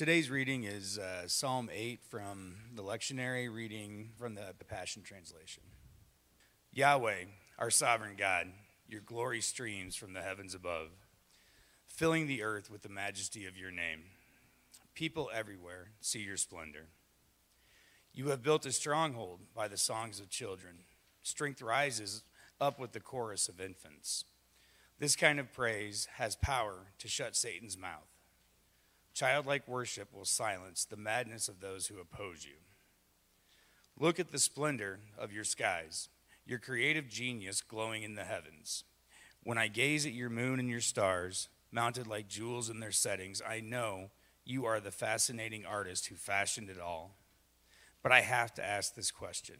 today's reading is uh, Psalm 8 from the lectionary reading from the, the Passion Translation. Yahweh, our sovereign God, your glory streams from the heavens above, filling the earth with the majesty of your name. People everywhere see your splendor. You have built a stronghold by the songs of children. Strength rises up with the chorus of infants. This kind of praise has power to shut Satan's mouth. Childlike worship will silence the madness of those who oppose you. Look at the splendor of your skies, your creative genius glowing in the heavens. When I gaze at your moon and your stars, mounted like jewels in their settings, I know you are the fascinating artist who fashioned it all. But I have to ask this question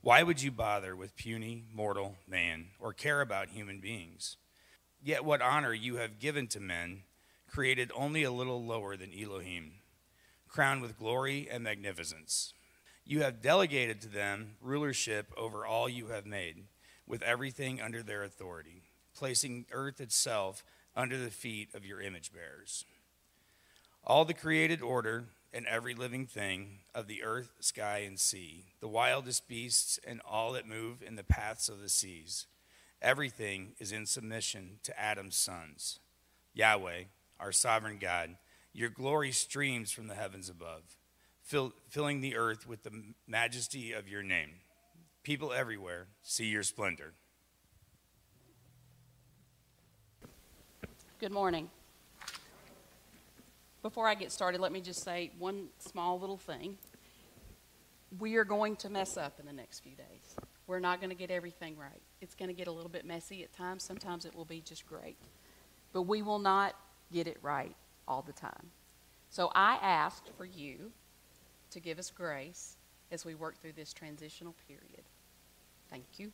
Why would you bother with puny, mortal man or care about human beings? Yet, what honor you have given to men created only a little lower than Elohim, crowned with glory and magnificence. You have delegated to them rulership over all you have made, with everything under their authority, placing earth itself under the feet of your image bearers. All the created order and every living thing of the earth, sky, and sea, the wildest beasts and all that move in the paths of the seas, everything is in submission to Adam's sons. Yahweh, our sovereign God. Your glory streams from the heavens above, fill, filling the earth with the majesty of your name. People everywhere see your splendor. Good morning. Before I get started, let me just say one small little thing. We are going to mess up in the next few days. We're not going to get everything right. It's going to get a little bit messy at times. Sometimes it will be just great. But we will not get it right all the time. So I asked for you to give us grace as we work through this transitional period. Thank you.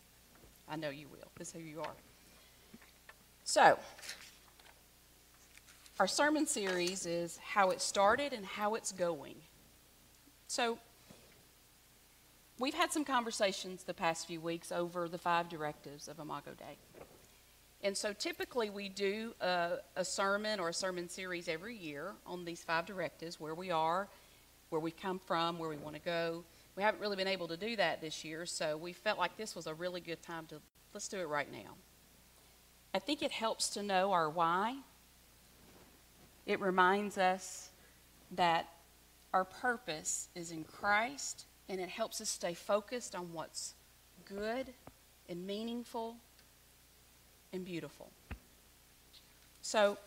I know you will. This is who you are. So, our sermon series is how it started and how it's going. So, we've had some conversations the past few weeks over the five directives of Imago Dei. And so typically we do a, a, sermon or a sermon series every year on these five directives where we are, where we come from, where we want to go. We haven't really been able to do that this year, so we felt like this was a really good time to let's do it right now. I think it helps to know our why. It reminds us that our purpose is in Christ, and it helps us stay focused on what's good and meaningful and beautiful. So,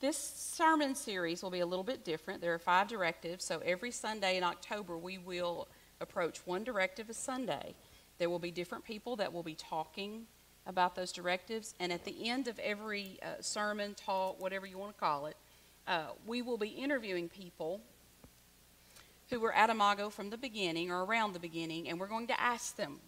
this sermon series will be a little bit different. There are five directives. So, every Sunday in October, we will approach one directive a Sunday. There will be different people that will be talking about those directives. And at the end of every uh, sermon, talk, whatever you want to call it, uh, we will be interviewing people who were at Imago from the beginning or around the beginning, and we're going to ask them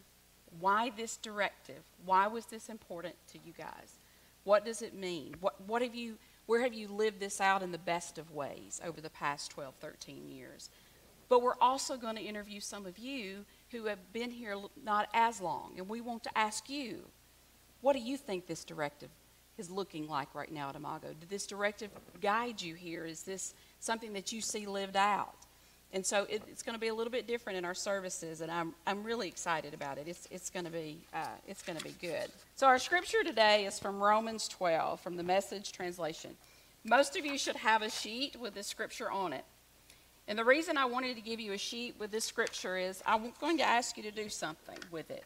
why this directive? Why was this important to you guys? What does it mean? What, what have you, where have you lived this out in the best of ways over the past 12, 13 years? But we're also going to interview some of you who have been here not as long, and we want to ask you, what do you think this directive is looking like right now at Imago? Did this directive guide you here? Is this something that you see lived out? And so it, it's going to be a little bit different in our services, and I'm, I'm really excited about it. It's, it's going to be uh, it's going to be good. So our scripture today is from Romans 12 from the Message translation. Most of you should have a sheet with this scripture on it. And the reason I wanted to give you a sheet with this scripture is I'm going to ask you to do something with it.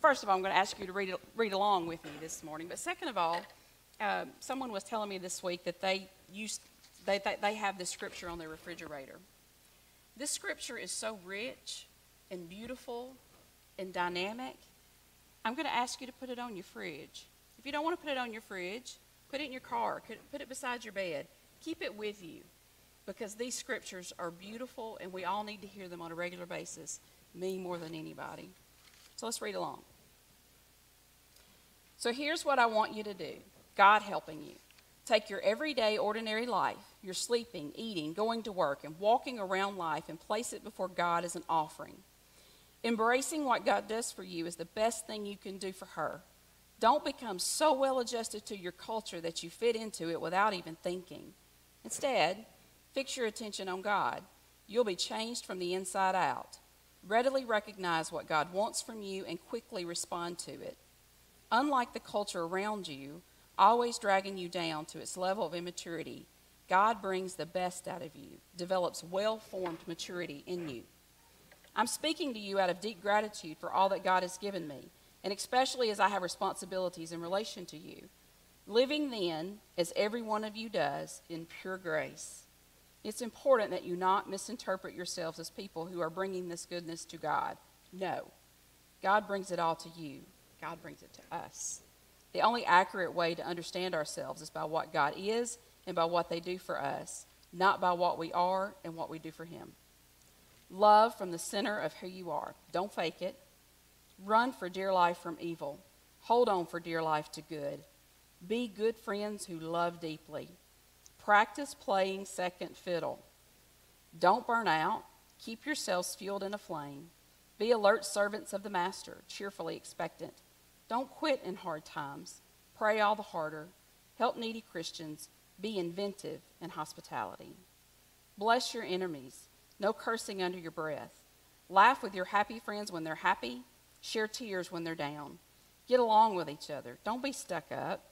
First of all, I'm going to ask you to read, read along with me this morning. But second of all, uh, someone was telling me this week that they used they, they, they have this scripture on their refrigerator. This scripture is so rich and beautiful and dynamic. I'm going to ask you to put it on your fridge. If you don't want to put it on your fridge, put it in your car, put it beside your bed. Keep it with you because these scriptures are beautiful and we all need to hear them on a regular basis, me more than anybody. So let's read along. So here's what I want you to do God helping you. Take your everyday, ordinary life, your sleeping, eating, going to work, and walking around life, and place it before God as an offering. Embracing what God does for you is the best thing you can do for her. Don't become so well adjusted to your culture that you fit into it without even thinking. Instead, fix your attention on God. You'll be changed from the inside out. Readily recognize what God wants from you and quickly respond to it. Unlike the culture around you, always dragging you down to its level of immaturity, God brings the best out of you, develops well formed maturity in you. I'm speaking to you out of deep gratitude for all that God has given me, and especially as I have responsibilities in relation to you. Living then, as every one of you does, in pure grace. It's important that you not misinterpret yourselves as people who are bringing this goodness to God. No. God brings it all to you, God brings it to us. The only accurate way to understand ourselves is by what God is and by what they do for us, not by what we are and what we do for Him. Love from the center of who you are. Don't fake it. Run for dear life from evil. Hold on for dear life to good. Be good friends who love deeply. Practice playing second fiddle. Don't burn out. Keep yourselves fueled in a flame. Be alert servants of the Master, cheerfully expectant. Don't quit in hard times. Pray all the harder. Help needy Christians. Be inventive in hospitality. Bless your enemies. No cursing under your breath. Laugh with your happy friends when they're happy. Share tears when they're down. Get along with each other. Don't be stuck up.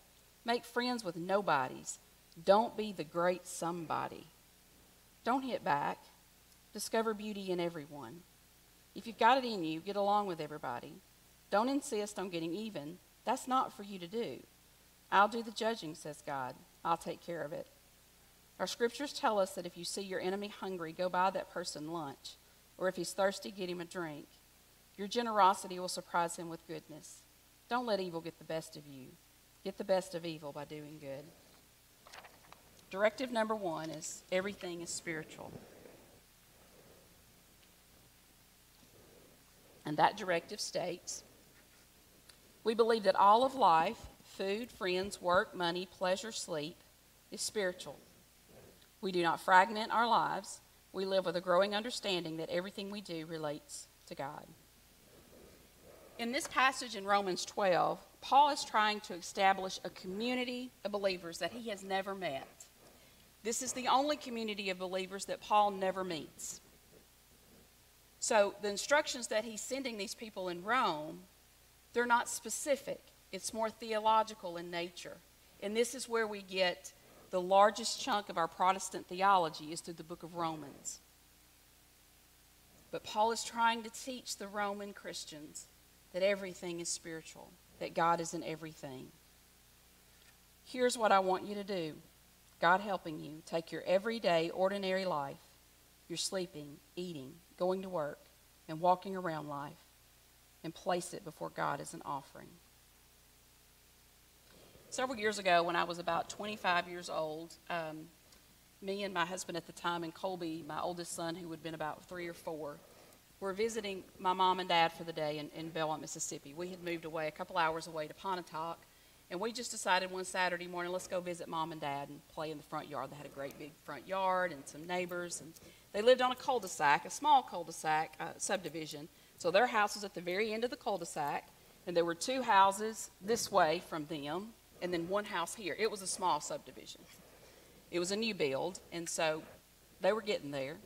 Make friends with nobodies. Don't be the great somebody. Don't hit back. Discover beauty in everyone. If you've got it in you, get along with everybody. Don't insist on getting even. That's not for you to do. I'll do the judging, says God. I'll take care of it. Our scriptures tell us that if you see your enemy hungry, go buy that person lunch. Or if he's thirsty, get him a drink. Your generosity will surprise him with goodness. Don't let evil get the best of you. Get the best of evil by doing good. Directive number one is everything is spiritual. And that directive states we believe that all of life food, friends, work, money, pleasure, sleep is spiritual. We do not fragment our lives. We live with a growing understanding that everything we do relates to God. In this passage in Romans 12, Paul is trying to establish a community of believers that he has never met. This is the only community of believers that Paul never meets. So the instructions that he's sending these people in Rome, they're not specific. It's more theological in nature. And this is where we get the largest chunk of our Protestant theology is through the book of Romans. But Paul is trying to teach the Roman Christians that everything is spiritual, that God is in everything. Here's what I want you to do God helping you take your everyday, ordinary life, your sleeping, eating, going to work, and walking around life, and place it before God as an offering. Several years ago, when I was about 25 years old, um, me and my husband at the time, and Colby, my oldest son, who had been about three or four, were visiting my mom and dad for the day in, in Belmont, Mississippi. We had moved away a couple hours away to Pontotoc, and we just decided one Saturday morning, let's go visit mom and dad and play in the front yard. They had a great big front yard and some neighbors, and they lived on a cul-de-sac, a small cul-de-sac uh, subdivision. So their house was at the very end of the cul-de-sac, and there were two houses this way from them, and then one house here. It was a small subdivision. It was a new build, and so they were getting there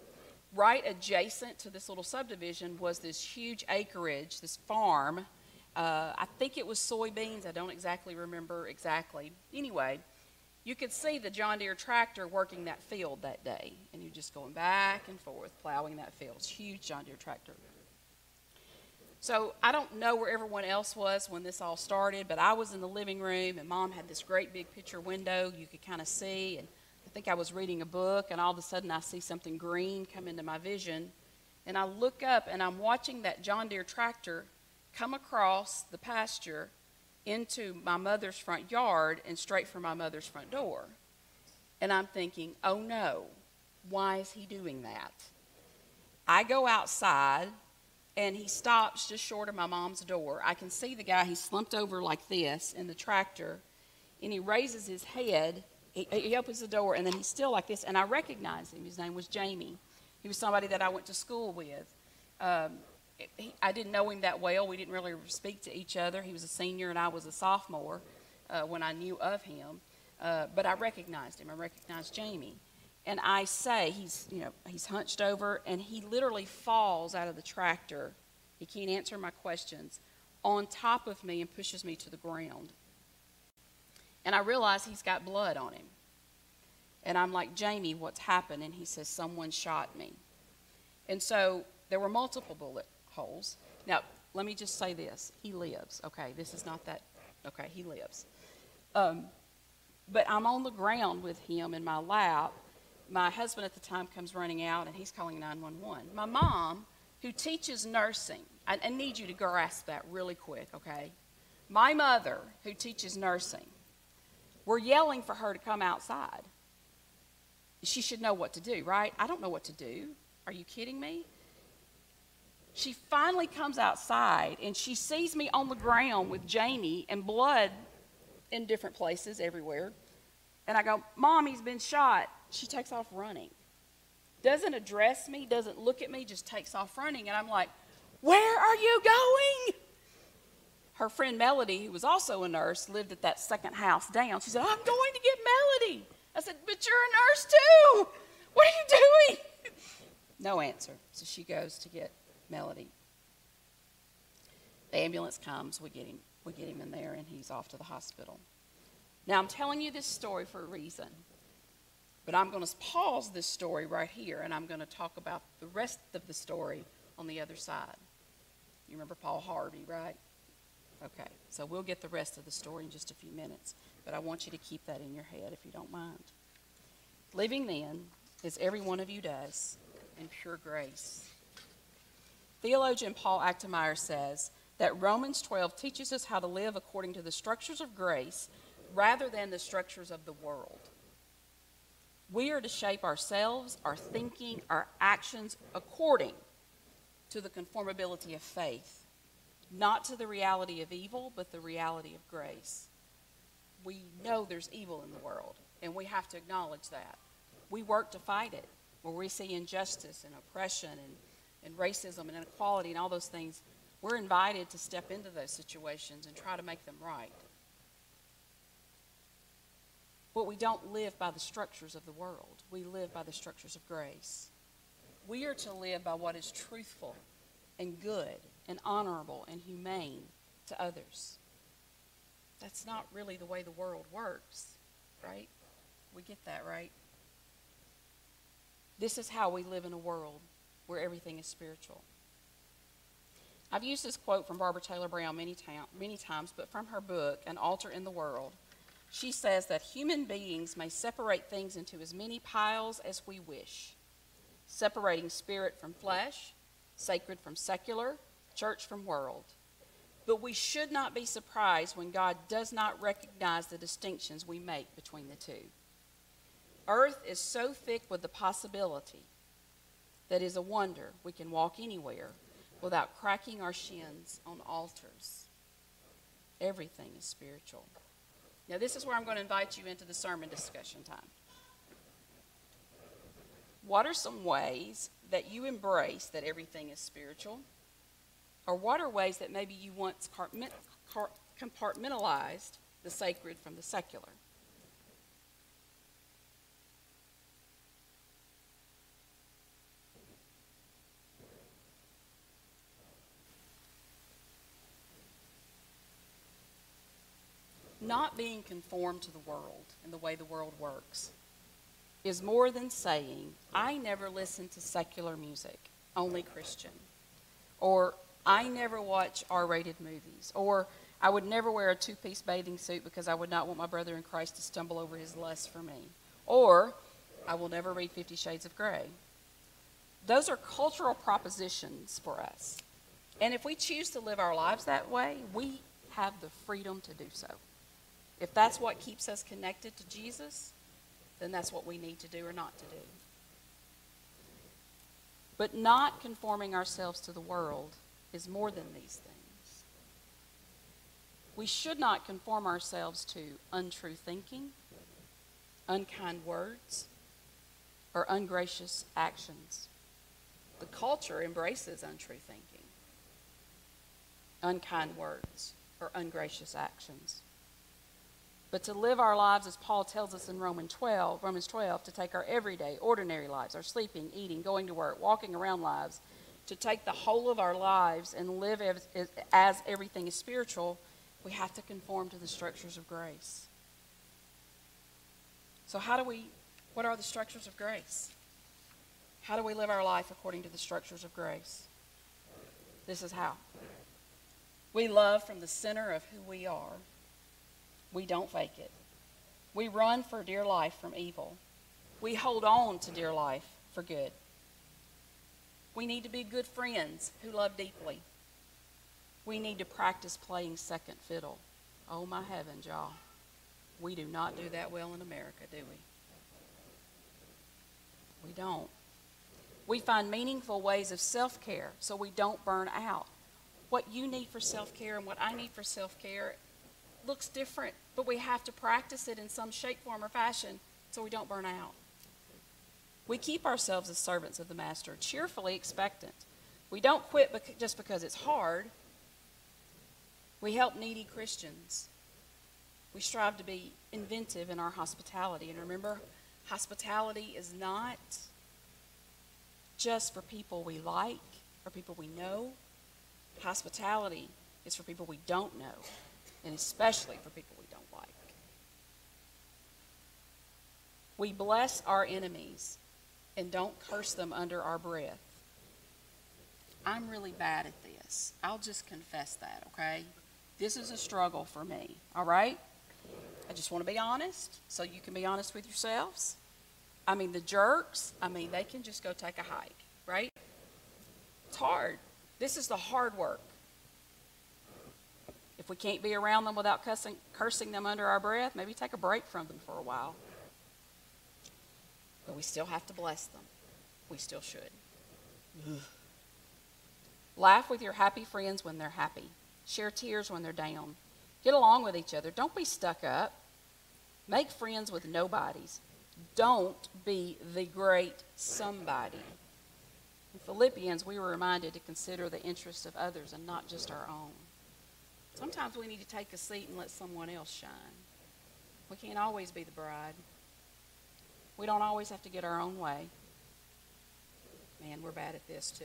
right adjacent to this little subdivision was this huge acreage, this farm. Uh, I think it was soybeans. I don't exactly remember exactly. Anyway, you could see the John Deere tractor working that field that day, and you're just going back and forth plowing that field. It's huge John Deere tractor. So I don't know where everyone else was when this all started, but I was in the living room, and Mom had this great big picture window you could kind of see, and I think I was reading a book, and all of a sudden I see something green come into my vision. And I look up, and I'm watching that John Deere tractor come across the pasture into my mother's front yard and straight for my mother's front door. And I'm thinking, oh no, why is he doing that? I go outside and he stops just short of my mom's door. I can see the guy, he's slumped over like this in the tractor, and he raises his head he, he opens the door and then he's still like this, and I recognize him. His name was Jamie. He was somebody that I went to school with. Um, he, I didn't know him that well. We didn't really speak to each other. He was a senior and I was a sophomore uh, when I knew of him. Uh, but I recognized him. I recognized Jamie. And I say, he's, you know, he's hunched over and he literally falls out of the tractor. He can't answer my questions on top of me and pushes me to the ground. And I realize he's got blood on him. And I'm like, Jamie, what's happened? And he says, Someone shot me. And so there were multiple bullet holes. Now, let me just say this he lives, okay? This is not that, okay, he lives. Um, but I'm on the ground with him in my lap. My husband at the time comes running out and he's calling 911. My mom, who teaches nursing, I, I need you to grasp that really quick, okay? My mother, who teaches nursing, we're yelling for her to come outside. She should know what to do, right? I don't know what to do. Are you kidding me? She finally comes outside and she sees me on the ground with Jamie and blood in different places everywhere. And I go, Mom, he's been shot. She takes off running. Doesn't address me, doesn't look at me, just takes off running. And I'm like, Where are you going? Her friend Melody, who was also a nurse, lived at that second house down. She said, I'm going to get Melody. I said, But you're a nurse too. What are you doing? No answer. So she goes to get Melody. The ambulance comes, we get him, we get him in there, and he's off to the hospital. Now I'm telling you this story for a reason. But I'm going to pause this story right here, and I'm going to talk about the rest of the story on the other side. You remember Paul Harvey, right? Okay, so we'll get the rest of the story in just a few minutes, but I want you to keep that in your head if you don't mind. Living then, as every one of you does, in pure grace. Theologian Paul Achtemeier says that Romans 12 teaches us how to live according to the structures of grace rather than the structures of the world. We are to shape ourselves, our thinking, our actions according to the conformability of faith, not to the reality of evil, but the reality of grace. We know there's evil in the world, and we have to acknowledge that. We work to fight it, where we see injustice and oppression and, and racism and inequality and all those things. We're invited to step into those situations and try to make them right. But we don't live by the structures of the world. We live by the structures of grace. We are to live by what is truthful and good and honorable and humane to others. That's not really the way the world works, right? We get that, right? This is how we live in a world where everything is spiritual. I've used this quote from Barbara Taylor Brown many, ta- many times, but from her book, An Altar in the World, she says that human beings may separate things into as many piles as we wish, separating spirit from flesh, sacred from secular, church from world. But we should not be surprised when God does not recognize the distinctions we make between the two. Earth is so thick with the possibility that is a wonder we can walk anywhere without cracking our shins on altars. Everything is spiritual. Now, this is where I'm going to invite you into the sermon discussion time. What are some ways that you embrace that everything is spiritual? Or what are ways that maybe you once compartmentalized the sacred from the secular? Not being conformed to the world and the way the world works is more than saying, I never listen to secular music, only Christian. Or I never watch R rated movies. Or I would never wear a two piece bathing suit because I would not want my brother in Christ to stumble over his lust for me. Or I will never read Fifty Shades of Grey. Those are cultural propositions for us. And if we choose to live our lives that way, we have the freedom to do so. If that's what keeps us connected to Jesus, then that's what we need to do or not to do. But not conforming ourselves to the world is more than these things. We should not conform ourselves to untrue thinking, unkind words, or ungracious actions. The culture embraces untrue thinking, unkind words, or ungracious actions. But to live our lives as Paul tells us in Romans 12, Romans 12, to take our everyday, ordinary lives, our sleeping, eating, going to work, walking around lives, to take the whole of our lives and live as, as everything is spiritual, we have to conform to the structures of grace. So, how do we, what are the structures of grace? How do we live our life according to the structures of grace? This is how. We love from the center of who we are. We don't fake it. We run for dear life from evil. We hold on to dear life for good. We need to be good friends who love deeply. We need to practice playing second fiddle. Oh, my heavens, y'all. We do not do that well in America, do we? We don't. We find meaningful ways of self care so we don't burn out. What you need for self care and what I need for self care looks different, but we have to practice it in some shape, form, or fashion so we don't burn out. We keep ourselves as servants of the Master, cheerfully expectant. We don't quit just because it's hard. We help needy Christians. We strive to be inventive in our hospitality. And remember, hospitality is not just for people we like or people we know. Hospitality is for people we don't know, and especially for people we don't like. We bless our enemies and don't curse them under our breath. I'm really bad at this. I'll just confess that, okay? This is a struggle for me, all right? I just want to be honest so you can be honest with yourselves. I mean, the jerks, I mean, they can just go take a hike, right? It's hard. This is the hard work. If we can't be around them without cussing, cursing them under our breath, maybe take a break from them for a while. But we still have to bless them. We still should. Ugh. Laugh with your happy friends when they're happy. Share tears when they're down. Get along with each other. Don't be stuck up. Make friends with nobodies. Don't be the great somebody. In Philippians, we were reminded to consider the interests of others and not just our own. Sometimes we need to take a seat and let someone else shine. We can't always be the bride. We don't always have to get our own way. Man, we're bad at this too.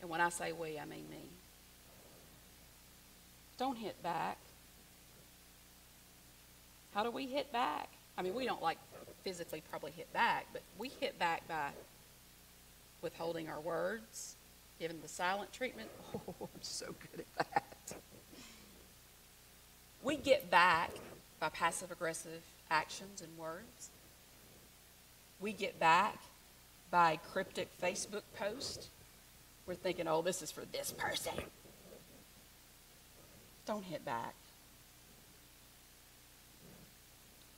And when I say we, I mean me. Don't hit back. How do we hit back? I mean, we don't like physically probably hit back, but we hit back by withholding our words, giving the silent treatment. Oh, I'm so good at that. We get back by passive aggressive actions and words. We get back by cryptic Facebook post. We're thinking, oh, this is for this person. Don't hit back.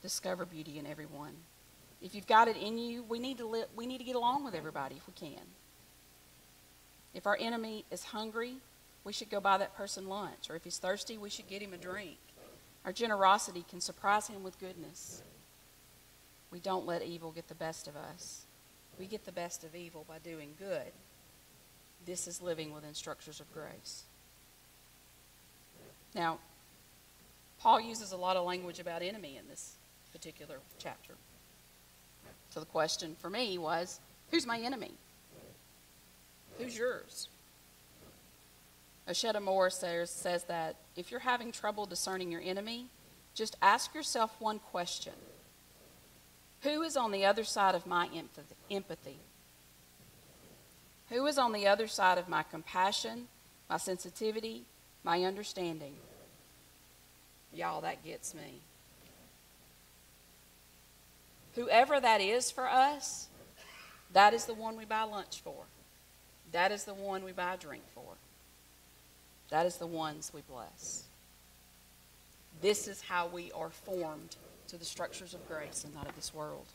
Discover beauty in everyone. If you've got it in you, we need to li- we need to get along with everybody if we can. If our enemy is hungry, we should go buy that person lunch, or if he's thirsty, we should get him a drink. Our generosity can surprise him with goodness. We don't let evil get the best of us. We get the best of evil by doing good. This is living within structures of grace. Now, Paul uses a lot of language about enemy in this particular chapter. So the question for me was who's my enemy? Who's yours? Osheta Moore says, says that if you're having trouble discerning your enemy, just ask yourself one question Who is on the other side of my empathy? Who is on the other side of my compassion, my sensitivity, my understanding? Y'all, that gets me. Whoever that is for us, that is the one we buy lunch for. That is the one we buy drink for. That is the ones we bless. This is how we are formed to the structures of grace and not of this world.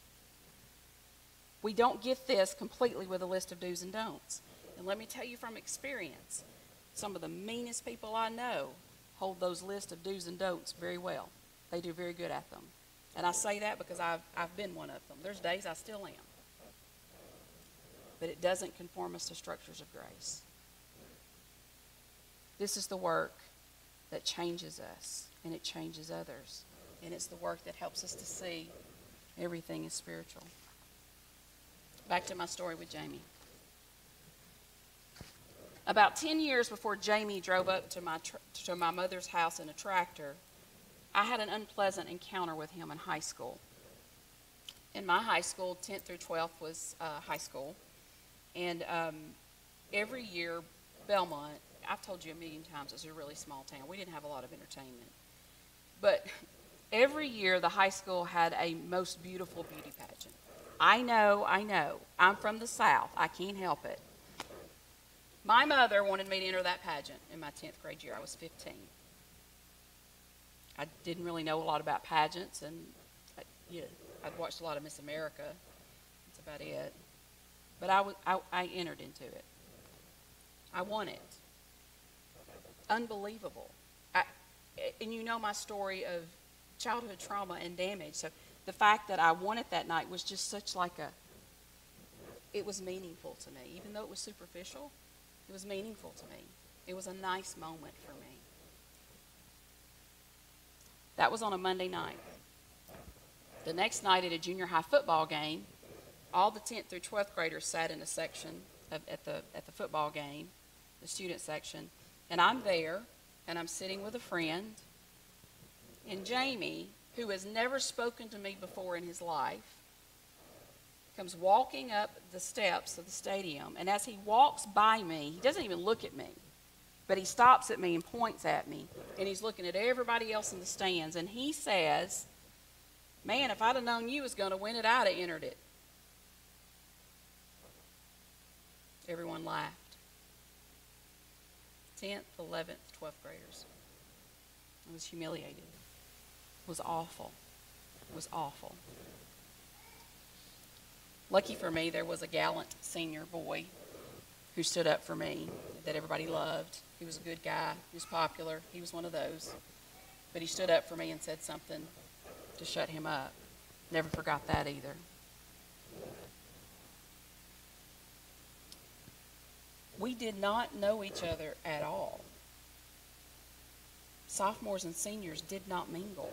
We don't get this completely with a list of do's and don'ts. And let me tell you from experience, some of the meanest people I know hold those lists of do's and don'ts very well. They do very good at them. And I say that because I've, I've been one of them. There's days I still am. But it doesn't conform us to structures of grace. This is the work that changes us and it changes others. And it's the work that helps us to see everything is spiritual. Back to my story with Jamie. About 10 years before Jamie drove up to my, tr- to my mother's house in a tractor, I had an unpleasant encounter with him in high school. In my high school, 10th through 12th was uh, high school. And um, every year, Belmont, I've told you a million times, it's a really small town. We didn't have a lot of entertainment. But every year, the high school had a most beautiful beauty pageant. I know, I know. I'm from the South. I can't help it. My mother wanted me to enter that pageant in my 10th grade year. I was 15. I didn't really know a lot about pageants, and uh, I, yeah, I'd watched a lot of Miss America. That's about it. But I, was, I, I entered into it. I won it. Unbelievable. I, and you know my story of childhood trauma and damage. So the fact that I won it that night was just such like a, it was meaningful to me. Even though it was superficial, it was meaningful to me. It was a nice moment for me. That was on a Monday night. The next night at a junior high football game, all the 10th through 12th graders sat in a section of, at, the, at the football game, the student section, and I'm there, and I'm sitting with a friend, and Jamie, who has never spoken to me before in his life, comes walking up the steps of the stadium, and as he walks by me, he doesn't even look at me, but he stops at me and points at me, and he's looking at everybody else in the stands, and he says, Man, if I'd have known you was going to win it, I'd have entered it. Everyone laughed. 10th, 11th, 12th graders. I was humiliated. Was awful. It was awful. Lucky for me, there was a gallant senior boy who stood up for me that everybody loved. He was a good guy. He was popular. He was one of those. But he stood up for me and said something to shut him up. Never forgot that either. We did not know each other at all. Sophomores and seniors did not mingle.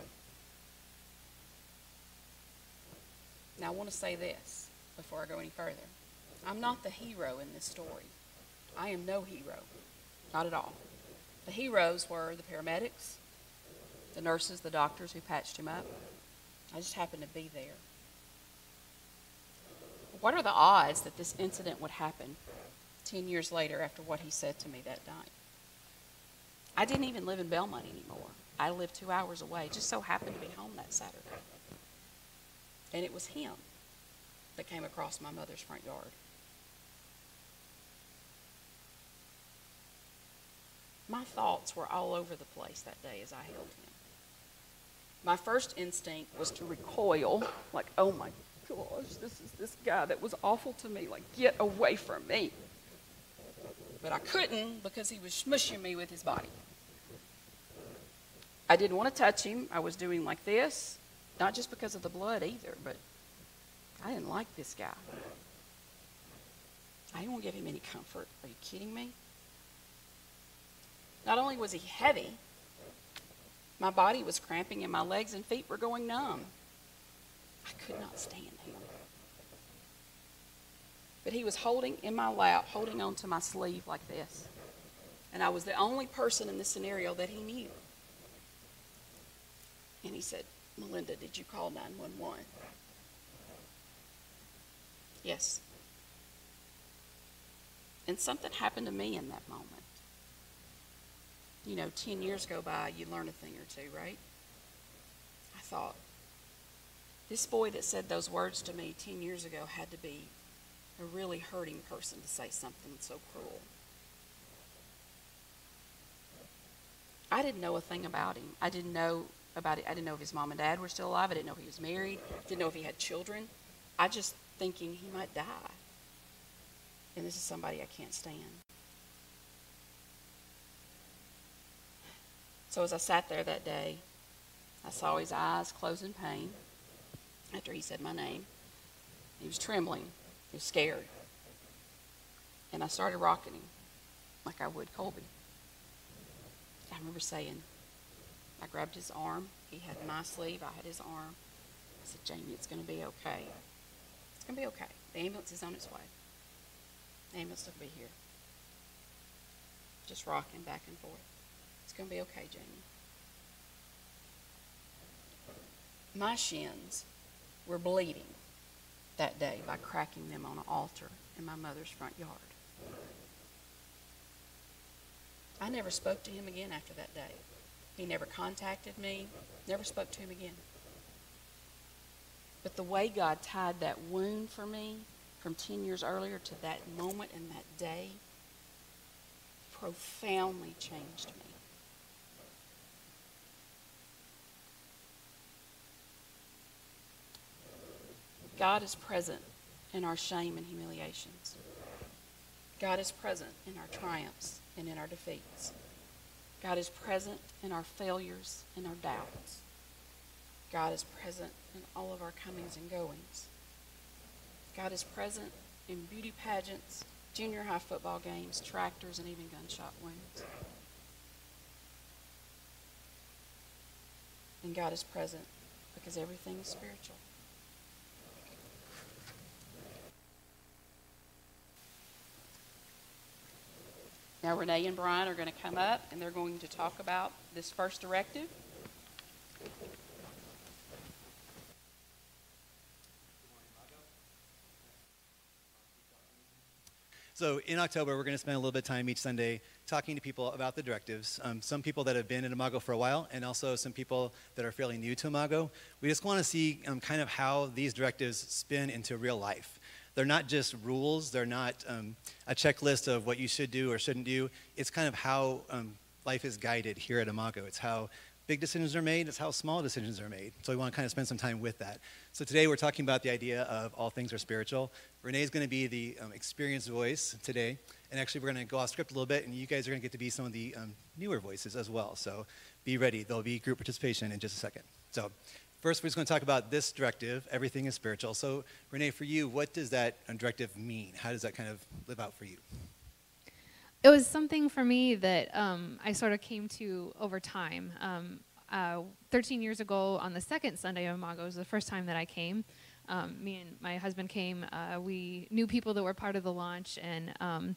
Now, I want to say this before I go any further. I'm not the hero in this story. I am no hero. Not at all. The heroes were the paramedics, the nurses, the doctors who patched him up. I just happened to be there. What are the odds that this incident would happen 10 years later after what he said to me that night? I didn't even live in Belmont anymore. I lived two hours away. Just so happened to be home that Saturday. And it was him that came across my mother's front yard. My thoughts were all over the place that day as I held him. My first instinct was to recoil, like, oh my gosh, this is this guy that was awful to me. Like, get away from me. But I couldn't because he was smushing me with his body. I didn't want to touch him. I was doing like this, not just because of the blood either, but I didn't like this guy. I didn't want to give him any comfort. Are you kidding me? Not only was he heavy, my body was cramping and my legs and feet were going numb. I could not stand him. But he was holding in my lap, holding onto my sleeve like this. And I was the only person in this scenario that he knew. And he said, Melinda, did you call 911? Yes. And something happened to me in that moment. You know, 10 years go by, you learn a thing or two, right? I thought, this boy that said those words to me 10 years ago had to be a really hurting person to say something so cruel. I didn't know a thing about him. I didn't know about it. I didn't know if his mom and dad were still alive. I didn't know if he was married. Didn't know if he had children. I just thinking he might die. And this is somebody I can't stand. So as I sat there that day, I saw his eyes close in pain after he said my name. He was trembling. He was scared. And I started rocking him like I would Colby. I remember saying, I grabbed his arm. He had my sleeve. I had his arm. I said, Jamie, it's going to be okay. It's going to be okay. The ambulance is on its way. The ambulance will be here. Just rocking back and forth. It's going to be okay, Jamie. My shins were bleeding that day by cracking them on an altar in my mother's front yard. I never spoke to him again after that day. He never contacted me, never spoke to him again. But the way God tied that wound for me from 10 years earlier to that moment and that day profoundly changed me. God is present in our shame and humiliations. God is present in our triumphs and in our defeats. God is present in our failures and our doubts. God is present in all of our comings and goings. God is present in beauty pageants, junior high football games, tractors, and even gunshot wounds. And God is present because everything is spiritual. Now, Renee and Brian are going to come up and they're going to talk about this first directive. So in October, we're going to spend a little bit of time each Sunday talking to people about the directives. Um, some people that have been in Imago for a while, and also some people that are fairly new to Imago. We just want to see um, kind of how these directives spin into real life. They're not just rules, they're not um, a checklist of what you should do or shouldn't do. It's kind of how um, life is guided here at Imago. It's how big decisions are made, it's how small decisions are made. So we want to kind of spend some time with that. So today we're talking about the idea of all things are spiritual. Renee is going to be the um, experienced voice today. And actually, we're going to go off script a little bit, and you guys are going to get to be some of the um, newer voices as well. So be ready. There'll be group participation in just a second. So First, we're just going to talk about this directive, everything is spiritual. So, Renee, for you, what does that directive mean? How does that kind of live out for you? It was something for me that um, I sort of came to over time. Um, uh, 13 years ago, on the second Sunday of Imago, was the first time that I came. Um, me and my husband came. Uh, we knew people that were part of the launch, and um,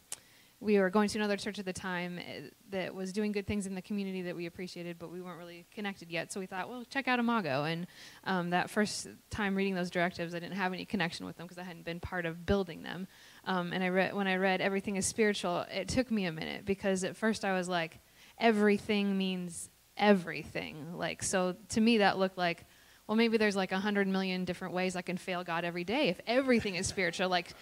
we were going to another church at the time eh, that was doing good things in the community that we appreciated, but we weren't really connected yet. So we thought, well, check out Imago. And um, that first time reading those directives, I didn't have any connection with them because I hadn't been part of building them. Um, and I read when I read everything is spiritual, it took me a minute because at first I was like, everything means everything. Like so, to me that looked like well, maybe there's like a hundred million different ways I can fail God every day if everything is spiritual. Like,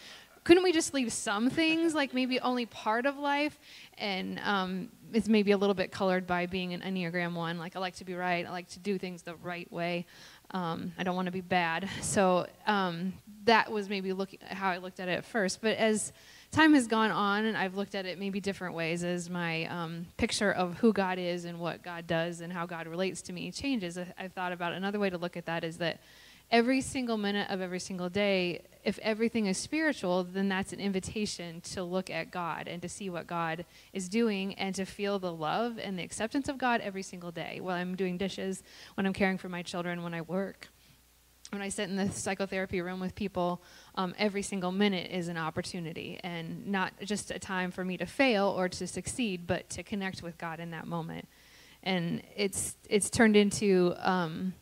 couldn't we just leave some things, like maybe only part of life? And um, it's maybe a little bit colored by being an Enneagram 1. Like, I like to be right, I like to do things the right way. Um, I don't want to be bad. So um, that was maybe looking how I looked at it at first. But as time has gone on, and I've looked at it maybe different ways as my um, picture of who God is and what God does and how God relates to me changes. I, I've thought about another way to look at that is that every single minute of every single day, if everything is spiritual, then that's an invitation to look at God and to see what God is doing and to feel the love and the acceptance of God every single day while I'm doing dishes, when I'm caring for my children, when I work. When I sit in the psychotherapy room with people, um, every single minute is an opportunity and not just a time for me to fail or to succeed, but to connect with God in that moment. And it's it's turned into um,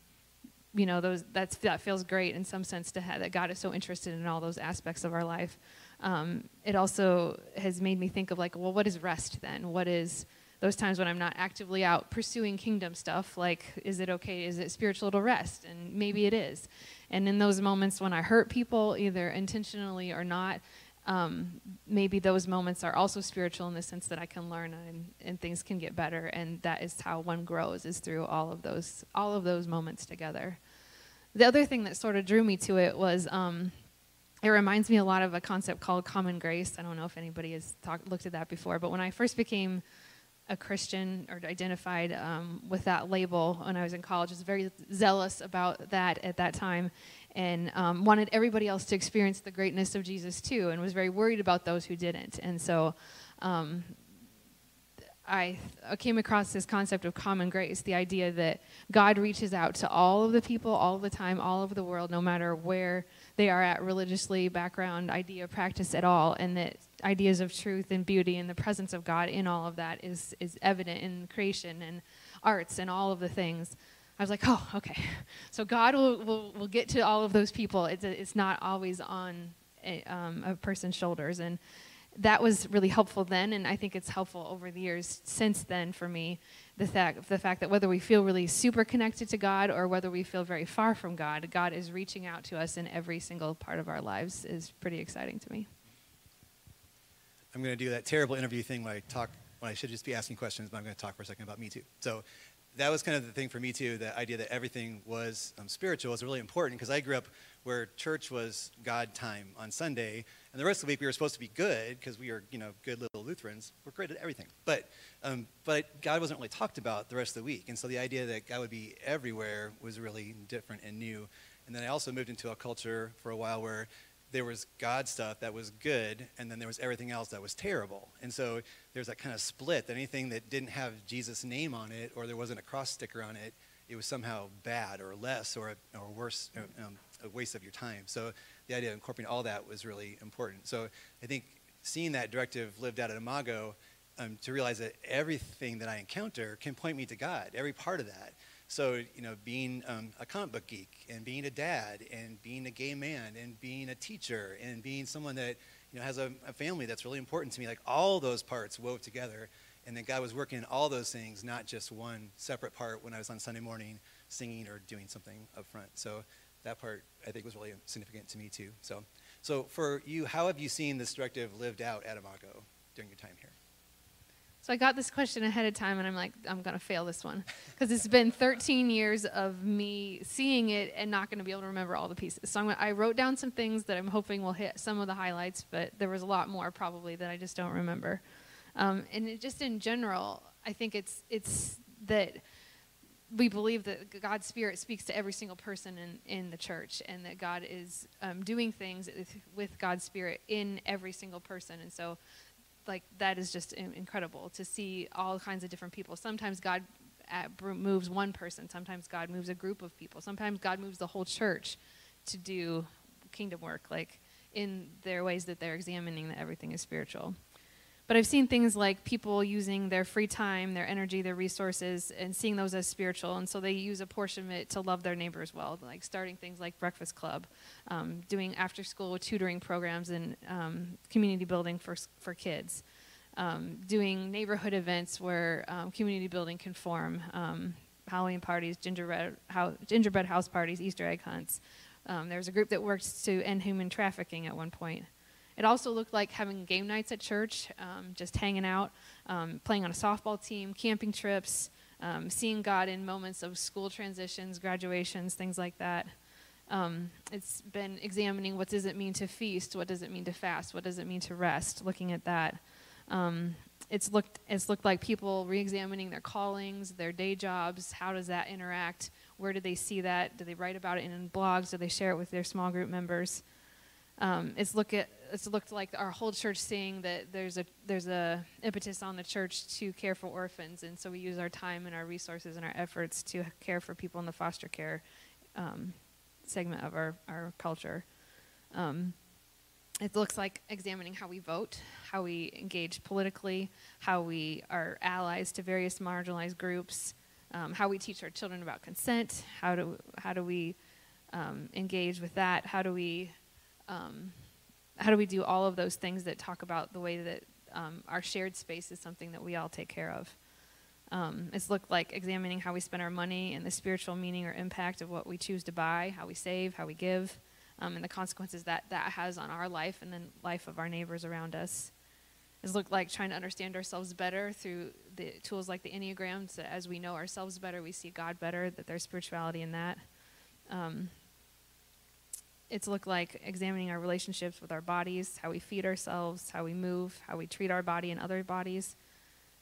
you know those that's that feels great in some sense to have that God is so interested in all those aspects of our life. Um, it also has made me think of like, well, what is rest then? What is those times when I'm not actively out pursuing kingdom stuff? Like, is it okay? Is it spiritual to rest? And maybe it is. And in those moments when I hurt people, either intentionally or not, um, maybe those moments are also spiritual in the sense that I can learn and, and things can get better, and that is how one grows is through all of those all of those moments together. The other thing that sort of drew me to it was um, it reminds me a lot of a concept called common grace. I don't know if anybody has talk, looked at that before, but when I first became a Christian or identified um, with that label when I was in college, I was very zealous about that at that time and um, wanted everybody else to experience the greatness of Jesus too, and was very worried about those who didn't. And so um, I came across this concept of common grace, the idea that God reaches out to all of the people all the time, all over the world, no matter where they are at religiously, background, idea, practice at all, and that ideas of truth and beauty and the presence of God in all of that is, is evident in creation and arts and all of the things. I was like, oh, okay. So God will, will, will get to all of those people. It's, it's not always on a, um, a person's shoulders. And that was really helpful then, and I think it's helpful over the years since then for me. The fact, the fact that whether we feel really super connected to God or whether we feel very far from God, God is reaching out to us in every single part of our lives is pretty exciting to me. I'm going to do that terrible interview thing when I talk when I should just be asking questions, but I'm going to talk for a second about me too. So that was kind of the thing for me too. The idea that everything was um, spiritual was really important because I grew up where church was God time on Sunday, and the rest of the week we were supposed to be good because we were, you know, good little Lutherans. We're great at everything, but um, but God wasn't really talked about the rest of the week, and so the idea that God would be everywhere was really different and new. And then I also moved into a culture for a while where there was God stuff that was good, and then there was everything else that was terrible. And so there's that kind of split that anything that didn't have Jesus' name on it, or there wasn't a cross sticker on it, it was somehow bad or less or, or worse, um, a waste of your time. So the idea of incorporating all that was really important. So I think seeing that directive lived out at Imago, um, to realize that everything that I encounter can point me to God, every part of that. So, you know, being um, a comic book geek and being a dad and being a gay man and being a teacher and being someone that, you know, has a, a family that's really important to me, like all those parts wove together. And then God was working in all those things, not just one separate part when I was on Sunday morning singing or doing something up front. So that part I think was really significant to me too. So, so for you, how have you seen this directive lived out at Imago during your time here? So I got this question ahead of time, and I'm like, I'm going to fail this one because it's been 13 years of me seeing it and not going to be able to remember all the pieces. So gonna, i wrote down some things that I'm hoping will hit some of the highlights, but there was a lot more probably that I just don't remember. Um, and just in general, I think it's it's that we believe that God's Spirit speaks to every single person in, in the church, and that God is um, doing things with God's Spirit in every single person. And so like that is just incredible to see all kinds of different people. Sometimes God uh, moves one person. Sometimes God moves a group of people. Sometimes God moves the whole church to do kingdom work, like in their ways that they're examining that everything is spiritual. But I've seen things like people using their free time, their energy, their resources, and seeing those as spiritual. And so they use a portion of it to love their neighbors well, like starting things like Breakfast Club, um, doing after school tutoring programs and um, community building for, for kids, um, doing neighborhood events where um, community building can form, um, Halloween parties, gingerbread, how, gingerbread house parties, Easter egg hunts. Um, there was a group that worked to end human trafficking at one point. It also looked like having game nights at church, um, just hanging out, um, playing on a softball team, camping trips, um, seeing God in moments of school transitions, graduations, things like that. Um, it's been examining what does it mean to feast, what does it mean to fast, what does it mean to rest, looking at that. Um, it's looked it's looked like people re-examining their callings, their day jobs. How does that interact? Where do they see that? Do they write about it in blogs? Do they share it with their small group members? Um, it's look at it's looked like our whole church seeing that there's a there's a impetus on the church to care for orphans, and so we use our time and our resources and our efforts to care for people in the foster care um, segment of our our culture. Um, it looks like examining how we vote, how we engage politically, how we are allies to various marginalized groups, um, how we teach our children about consent, how do how do we um, engage with that, how do we um, how do we do all of those things that talk about the way that um, our shared space is something that we all take care of. Um, it's looked like examining how we spend our money and the spiritual meaning or impact of what we choose to buy, how we save, how we give, um, and the consequences that that has on our life and then life of our neighbors around us. It's looked like trying to understand ourselves better through the tools like the Enneagram. So as we know ourselves better, we see God better. That there's spirituality in that. Um, it's looked like examining our relationships with our bodies, how we feed ourselves, how we move, how we treat our body and other bodies.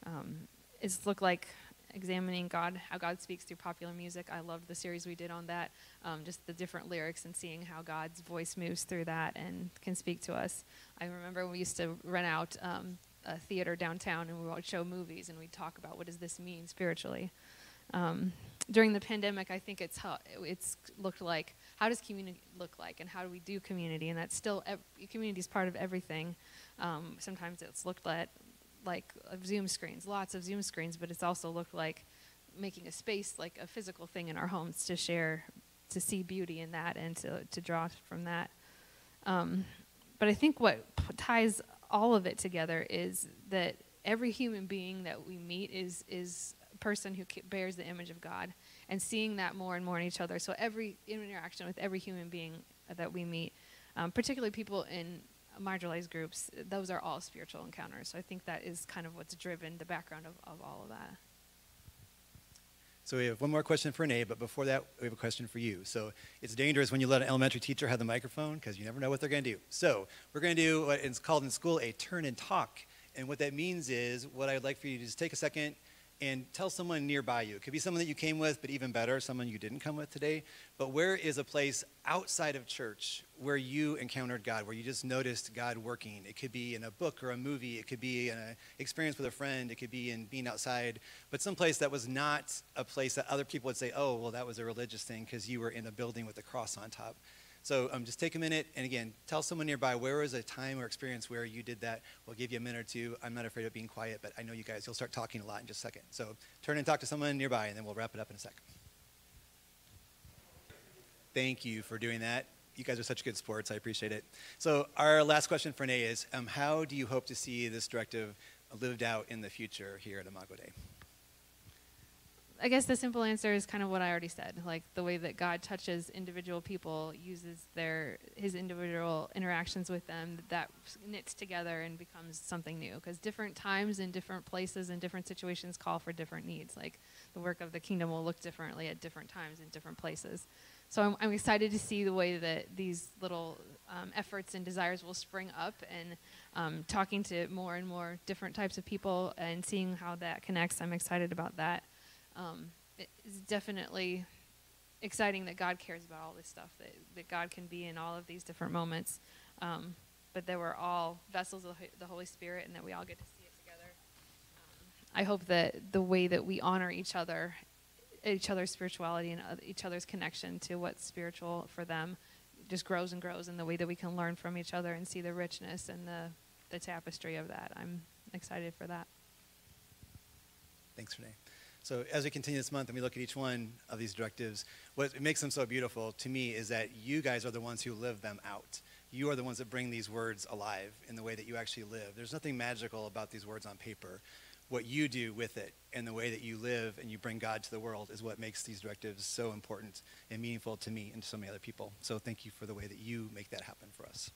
Um, it's looked like examining God, how God speaks through popular music. I loved the series we did on that, um, just the different lyrics and seeing how God's voice moves through that and can speak to us. I remember when we used to rent out um, a theater downtown and we would show movies and we'd talk about what does this mean spiritually. Um, during the pandemic, I think it's how it's looked like. How does community look like, and how do we do community? And that's still ev- community is part of everything. Um, sometimes it's looked at like Zoom screens, lots of Zoom screens, but it's also looked like making a space, like a physical thing in our homes to share, to see beauty in that, and to to draw from that. Um, but I think what ties all of it together is that every human being that we meet is is a person who bears the image of God and seeing that more and more in each other. So every interaction with every human being that we meet, um, particularly people in marginalized groups, those are all spiritual encounters. So I think that is kind of what's driven the background of, of all of that. So we have one more question for Renee, but before that, we have a question for you. So it's dangerous when you let an elementary teacher have the microphone because you never know what they're going to do. So we're going to do what is called in school a turn and talk. And what that means is what I'd like for you to just take a second and tell someone nearby you. It could be someone that you came with, but even better, someone you didn't come with today. But where is a place outside of church where you encountered God, where you just noticed God working? It could be in a book or a movie, it could be in an experience with a friend, it could be in being outside, but some place that was not a place that other people would say, oh, well, that was a religious thing because you were in a building with a cross on top. So um, just take a minute and again, tell someone nearby where was a time or experience where you did that. We'll give you a minute or two. I'm not afraid of being quiet, but I know you guys, you'll start talking a lot in just a second. So turn and talk to someone nearby, and then we'll wrap it up in a second. Thank you for doing that. You guys are such good sports. I appreciate it. So our last question for Nay is, um, how do you hope to see this directive lived out in the future here at Imago Dei? I guess the simple answer is kind of what I already said. Like the way that God touches individual people, uses their his individual interactions with them, that knits together and becomes something new. Because different times and different places and different situations call for different needs. Like the work of the kingdom will look differently at different times in different places. So I'm, I'm excited to see the way that these little um, efforts and desires will spring up, and um, talking to more and more different types of people and seeing how that connects. I'm excited about that um, it's definitely exciting that God cares about all this stuff, that, that God can be in all of these different moments, um, but that we're all vessels of the Holy Spirit and that we all get to see it together. Um, I hope that the way that we honor each other, each other's spirituality and each other's connection to what's spiritual for them just grows and grows in the way that we can learn from each other and see the richness and the, the tapestry of that. I'm excited for that. Thanks, Renee. So as we continue this month and we look at each one of these directives, what makes them so beautiful to me is that you guys are the ones who live them out. You are the ones that bring these words alive in the way that you actually live. There's nothing magical about these words on paper. What you do with it and the way that you live and you bring God to the world is what makes these directives so important and meaningful to me and to so many other people. So thank you for the way that you make that happen for us.